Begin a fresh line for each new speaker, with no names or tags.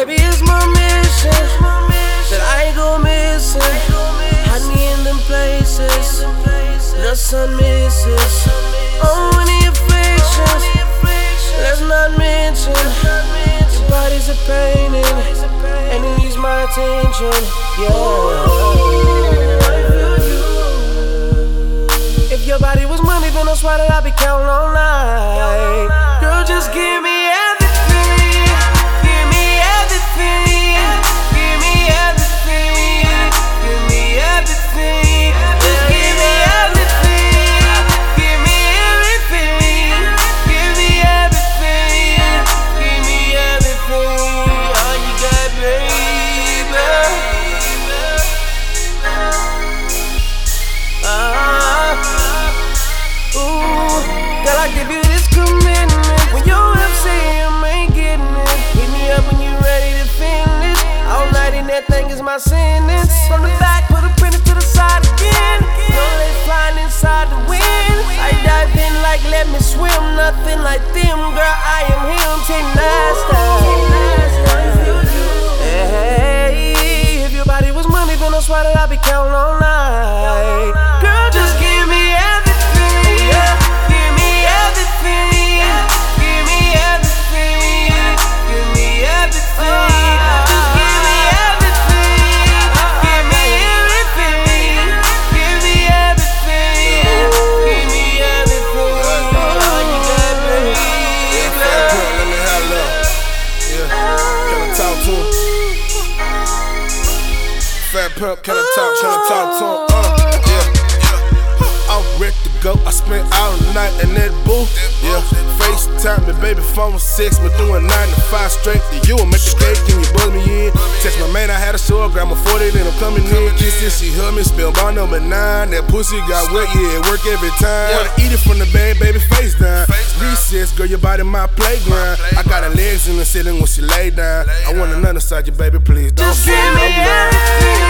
Baby, it's my mission that I ain't gon' miss. Hide me in them places the sun misses. Oh, any afflictions, let's not mention. Your body's a painting, and it needs my attention. Yeah. If your body was money, then I swear that I'd be counting all night. From the back, put to the side again. They flying inside the wind. I dive in like let me swim, nothing like them, girl. I am
Fat pimp, can I talk? Can I talk to him? Uh, yeah. I'm ready to go. I spent all night in that booth. Yeah, FaceTime me, baby, phone six, me doing nine to five straight to you. And make the cake, can you buzz me in? Text my man, I had a show, grab my 40, then I'm coming in. Kiss it, she hug me, spell ball number nine. That pussy got wet, yeah, it work every time. Wanna eat it from the bag, baby, face down. Recess, girl, your body my playground. I got her legs in the ceiling when she lay down. I want another side, you baby, please don't
Just
say
give
no
me
lie.
Give me everything.